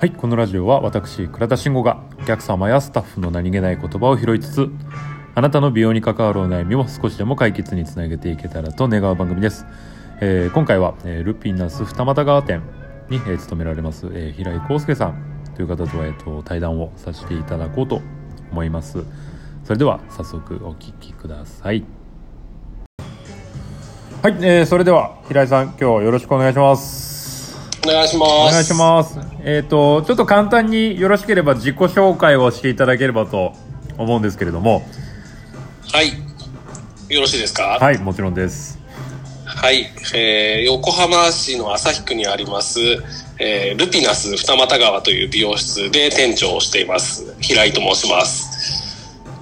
はいこのラジオは私倉田慎吾がお客様やスタッフの何気ない言葉を拾いつつあなたの美容に関わるお悩みを少しでも解決につなげていけたらと願う番組です、えー今回は、えールピナス二俣川店に、えー勤められます、えー平井康介さんという方と,、えーと対談をさせていただこうと思います。それでは早速お聞きください。はい、えーそれでは平井さん今日よろしくお願いします。お願いします。お願いします。えっ、と、ちょっと簡単によろしければ自己紹介をしていただければと思うんですけれども。す。はい。よろしいですか？はい、もちろんです。はい。えー横浜市の旭区にあります、えールピナス二俣川という美容室で店長をしています。平井と申します。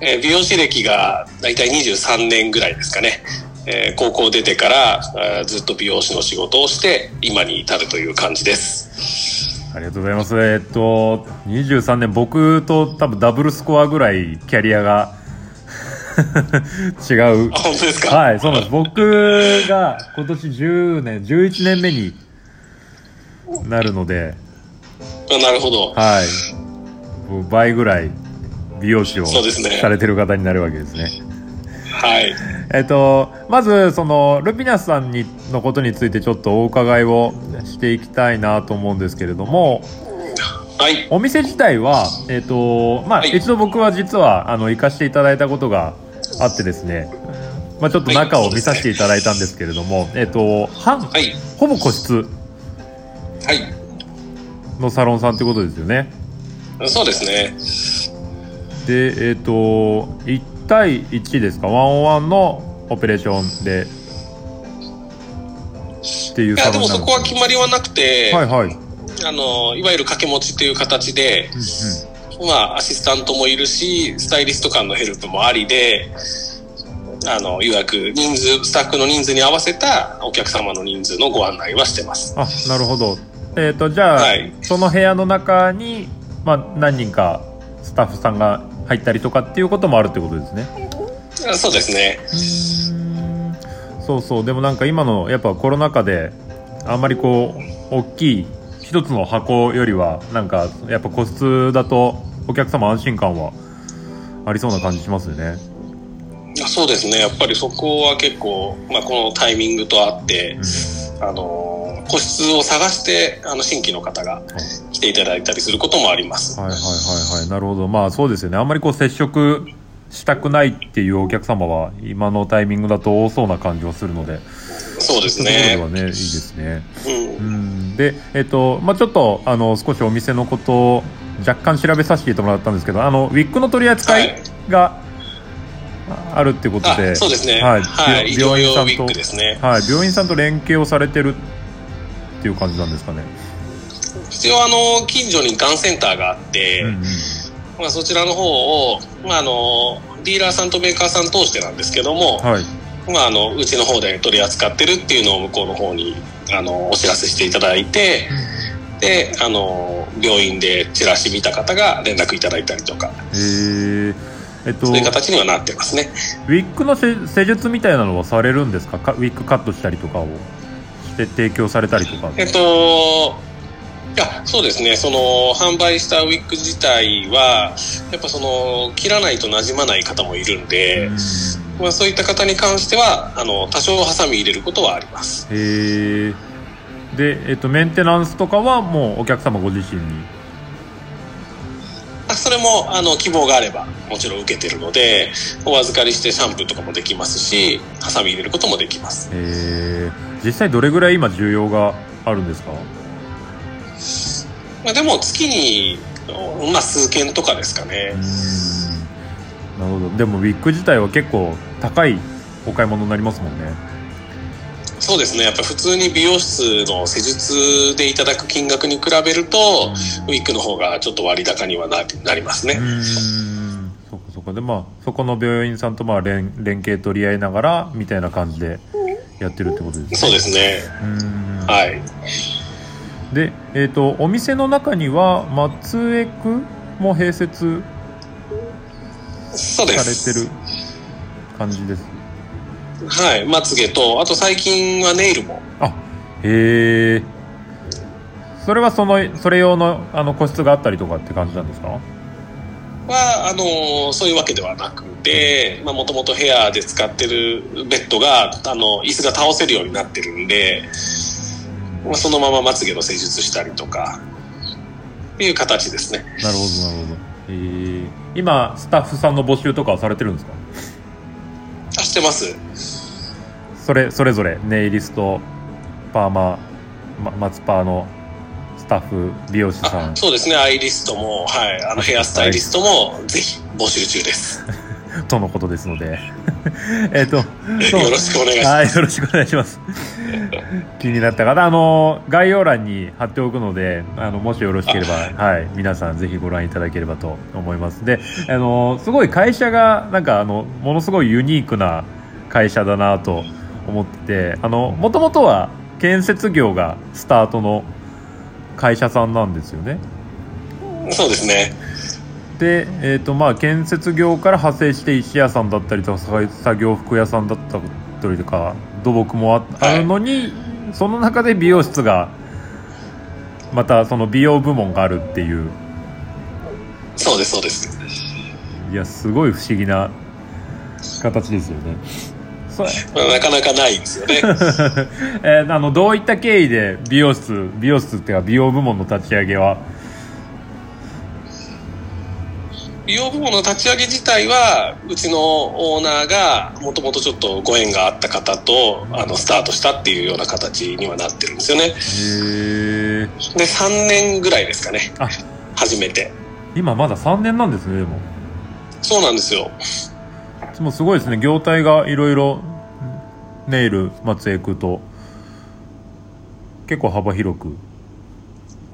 えー美容師歴がだいたい23年ぐらいですかね。えー高校出てからずっと美容師の仕事をして今に至るという感じです。ありがとうございます。えっ、と、23年、僕と多分ダブルスコアぐらいキャリアが 違うあ、。本当ですか？はい、そうなんです。僕が今年10年、11年目になるので、あなるほど。はい。倍ぐらい美容師をされてる方になるわけですね。はい。えっと、まず、その、ルピナスさんに、のことについてちょっとお伺いをしていきたいなと思うんですけれども、はい。お店自体は、えっと、まあ、はい一度僕は実は、あの、行かせていただいたことがあってですね、まあ、ちょっと中を見させていただいたんですけれども、えっと、半、はい。ほぼ個室はい。のサロンさんってことですよね。そうですね。で、えっと、1対1ですか、ワンオンワンのオペレーションで、っていういや、でもそこは決まりはなくて、はいはい。あの、いわゆる掛け持ちという形で、まあ、アシスタントもいるし、スタイリスト間のヘルプもありで、あの、予約、人数、スタッフの人数に合わせたお客様の人数のご案内はしてます。あなるほど。えっ、とじゃあ、はい。その部屋の中に、まあ、何人かスタッフさんが入ったりとかっていうこともあるってことですね。あそうですね。そうそう。でもなんか今のやっぱコロナ禍であんまりこう大きい一つの箱よりはなんかやっぱ個室だとお客様安心感はありそうな感じしますよね。あそうですね。やっぱりそこは結構、まあ、このタイミングとあって、あの、個室を探して、あの、新規の方が来ていただいたりすることもあります。はいはいはいはい。なるほど。まあそうですよね。あんまりこう接触したくないっていうお客様は今のタイミングだと多そうな感じはするので。そうですそういうね。ではねいいですね。うん。うん。でえっ、とまあちょっとあの少しお店のことを若干調べさせてもらったんですけどあのウィッグの取り扱いがあるってことで、あそうですね。はい。はい。病院さんとね。はい、病院さんと連携をされてるっていう感じなんですかね、一応あの近所にがんセンターがあって、うんうん。まあ、そちらの方を、まあ、あのディーラーさんとメーカーさん通してなんですけども、はい。まあ、あのうちの方で取り扱ってるっていうのを向こうの方にあのお知らせしていただいてであの病院でチラシ見た方が連絡いただいたりとかえっと、ウそういう形にはなってますね。ィッグの施施術みたいなのはされるんですか？かウィッグカットしたりとかをして提供されたりとか。えっといやそうですね。その販売したウィッグ自体はやっぱその切らないと馴染まない方もいるんで、うん。まあ、そういった方に関してはあの多少ハサミ入れることはあります。へえで、えっと、メンテナンスとかはもうお客様ご自身に？あそれもあの希望があればもちろん受けてるのでお預かりしてシャンプーとかもできますしハサミ入れることもできます。へえ実際どれぐらい今需要があるんですか？まあ、でも月に、まあ、数件とかですかね。なるほど。でもウィッグ自体は結構高いお買い物になりますもんね。そうですね。やっぱ普通に美容室の施術でいただく金額に比べると、ウィッグの方がちょっと割高にはななりますね、うーん。そこそこでまあそこの病院さんとまあ連連携取り合いながらみたいな感じでやってるってことですね。そうですね。はいでえっ、とお店の中には松江区も併設さす。れてる感じです。はいまつげとあと最近はネイルも。あへえそれはそのそれ用のあの個室があったりとかって感じなんですか？はあのそういうわけではなくてもともと部屋で使ってるベッドがあの椅子が倒せるようになってるんで、まあ、そのまままつげの施術したりとかっていう形ですね。なるほどなるほど、え。ー、今スタッフさんの募集とかはされてるんですか？あしてます。それそれぞれネイリストパーマ、ま、松パーのタッフ美容師さん。そうですね。アイリストもはい。あのヘアスタイリストもぜひ募集中です とのことですので。えっとよろしくお願いします。はいよろしくお願いします。気になった方あの概要欄に貼っておくのであのもしよろしければはい皆さんぜひご覧いただければと思います。であのすごい会社がなんかあのものすごいユニークな会社だなと思っててあのもともとは建設業がスタートの会社さんなんですよね。そうですねで、えーとまあ、建設業から派生して石屋さんだったりとか作業服屋さんだったりとか土木もあ,、あるのにその中で美容室がまたその美容部門があるっていう。そうですそうです。いやすごい不思議な形ですよね。なかなかないですよね、えー、あのどういった経緯で美容室美容室っていうか美容部門の立ち上げは美容部門の立ち上げ自体はうちのオーナーがもともとちょっとご縁があった方とあのスタートしたっていうような形にはなってるんですよね。へで3年ぐらいですかね。初めて。今まだ3年なんですねでも。そうなんですよ。もすごいですね業態がいろいろネイル松江区と結構幅広く。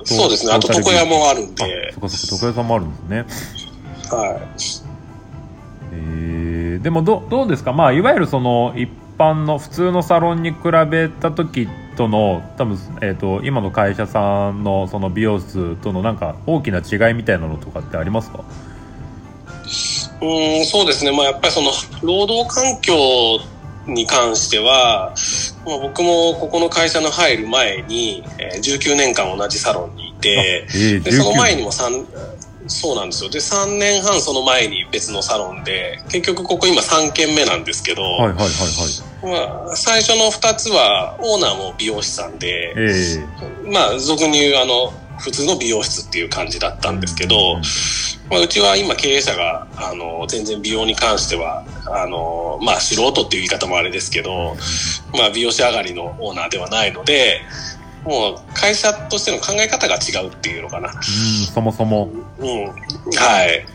そうですね。あと床屋もあるんで。そこそこ床屋さんもあるんですねはい。えー、でもどどうですか？まあいわゆるその一般の普通のサロンに比べた時との多分、えーと、今の会社さんのその美容室とのなんか大きな違いみたいなのとかってありますか？うんそうですね、まあ、やっぱりその労働環境に関しては、まあ、僕もここの会社の入る前に、えー、19年間同じサロンにいて、えー、でその前にも3そうなんですよ。で3年半その前に別のサロンで結局ここ今3軒目なんですけど、はいはいはいはい。まあ、最初の2つはオーナーも美容師さんで、えー、まあ俗に言うあの普通の美容室っていう感じだったんですけど、まあ、うちは今経営者があの全然美容に関してはあの、まあ、素人っていう言い方もあれですけど、まあ、美容師上がりのオーナーではないのでもう会社としての考え方が違うっていうのかな。うんそもそも。うん、はい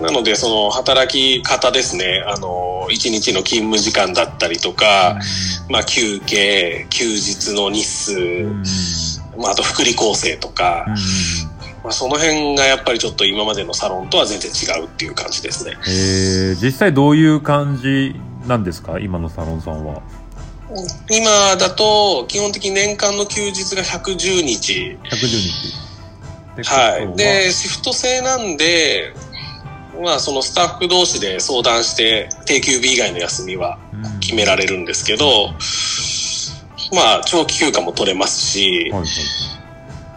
なので、その働き方ですね、あの、一日の勤務時間だったりとか、まあ、休憩、休日の日数、まあ、あと福利厚生とか、まあ、その辺がやっぱりちょっと今までのサロンとは全然違うっていう感じですね。え実際どういう感じなんですか？今のサロンさんは。今だと基本的に年間の休日が110日。110日。はい。で、シフト制なんで、まあ、そのスタッフ同士で相談して定休日以外の休みは決められるんですけど、まあ長期休暇も取れますし、はいはい、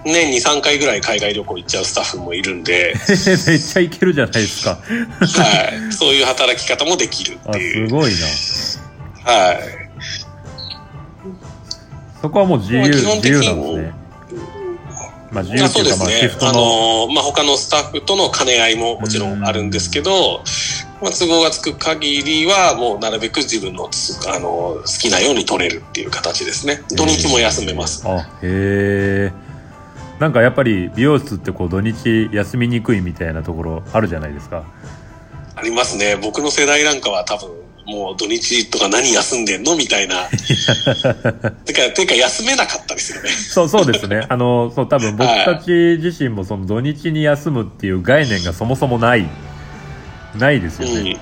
年に3回ぐらい海外旅行行っちゃうスタッフもいるんで めっちゃ行けるじゃないですか。はい。そういう働き方もできるっていう。すごいな。はいそこはもう自由自由なんですね。まあ、自由というか、まあ、シフトの、あのまあ、他のスタッフとの兼ね合いももちろんあるんですけど、まあ、都合がつく限りはもうなるべく自分のあの好きなように取れるっていう形ですね。土日も休めます。あへえなんかやっぱり美容室ってこう土日休みにくいみたいなところあるじゃないですか。ありますね。僕の世代なんかは多分もう土日とか何休んでんの？みたいな。てか、てか休めなかったですよね。そう、そうですね。あの、そう、多分僕たち自身もその土日に休むっていう概念がそもそもない、ないですよね。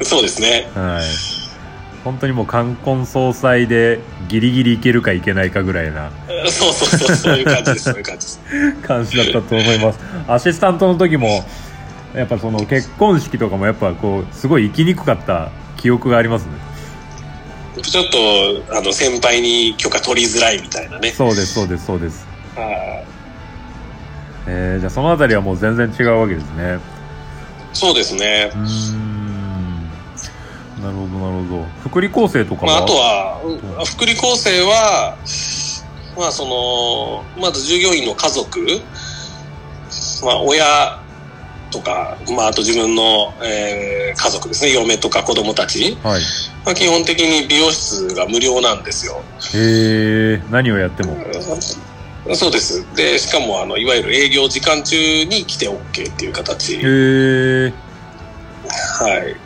うん、そうですね。はい。本当にもう冠婚葬祭でギリギリいけるかいけないかぐらいな。そうそうそう、そういう感じです、そういう感じです。感じだったと思います。アシスタントの時も、やっぱその結婚式とかもやっぱこうすごい行きにくかった記憶がありますね。ちょっと、あの、先輩に許可取りづらいみたいなね。そうですそうですそうです。はい。えー、じゃあそのあたりはもう全然違うわけですね。そうですね。う。ーん。なるほどなるほど。福利厚生とかは、まあ、あとは、うん福利厚生は、まあ、その、まず従業員の家族、まあ、親とか、まあ、あと自分の、えー家族ですね、嫁とか子供たち、はいまあ、基本的に美容室が無料なんですよ。えー、何をやってもそうです。で、しかも、あの、いわゆる営業時間中に来て OK っていう形。えー、はい。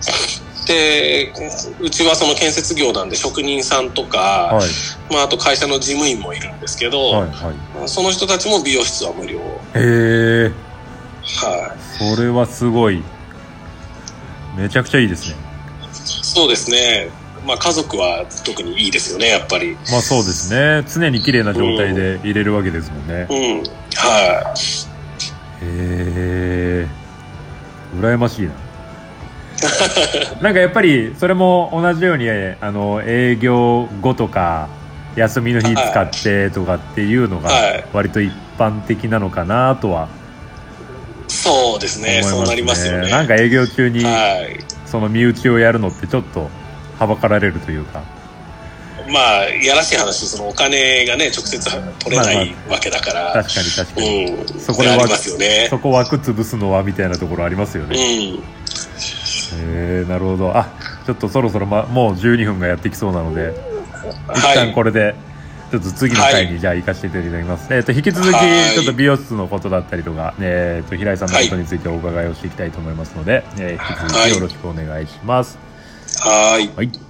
で、うちはその建設業なんで職人さんとか、はいまあ、あと会社の事務員もいるんですけど、はいはいまあその人たちも美容室は無料。えー、はそれはすごい。めちゃくちゃいいですね。い。そうですね。まあ、家族は特にいいですよね、やっぱり。まあそうですね。常に綺麗な状態で入れるわけですもんね。うん。はへえ羨ましいな。なんかやっぱりそれも同じようにあの営業後とか休みの日使ってとかっていうのがはい。割と一般的なのかなとはそうですね。ねそうなりますよね。なんか営業中にはい。その身内をやるのってちょっとはばかられるというかまあ、いやらしい話、そのお金がね、直接取れないわけだから。確かに確かに、うん。そこでありますよね。そこ枠潰すのはみたいなところありますようね、ん。へえなるほどあちょっとそろそろ、ま、もう12分がやってきそうなので一はい。旦これでちょっと次の回はにじゃあ行かせていただきます、えっ、と引き続きはい。ちょっと美容室のことだったりとか、えー、と平井さんのことについてお伺いをしていきたいと思いますので、えー引き続きよろしくお願いします、はい。はい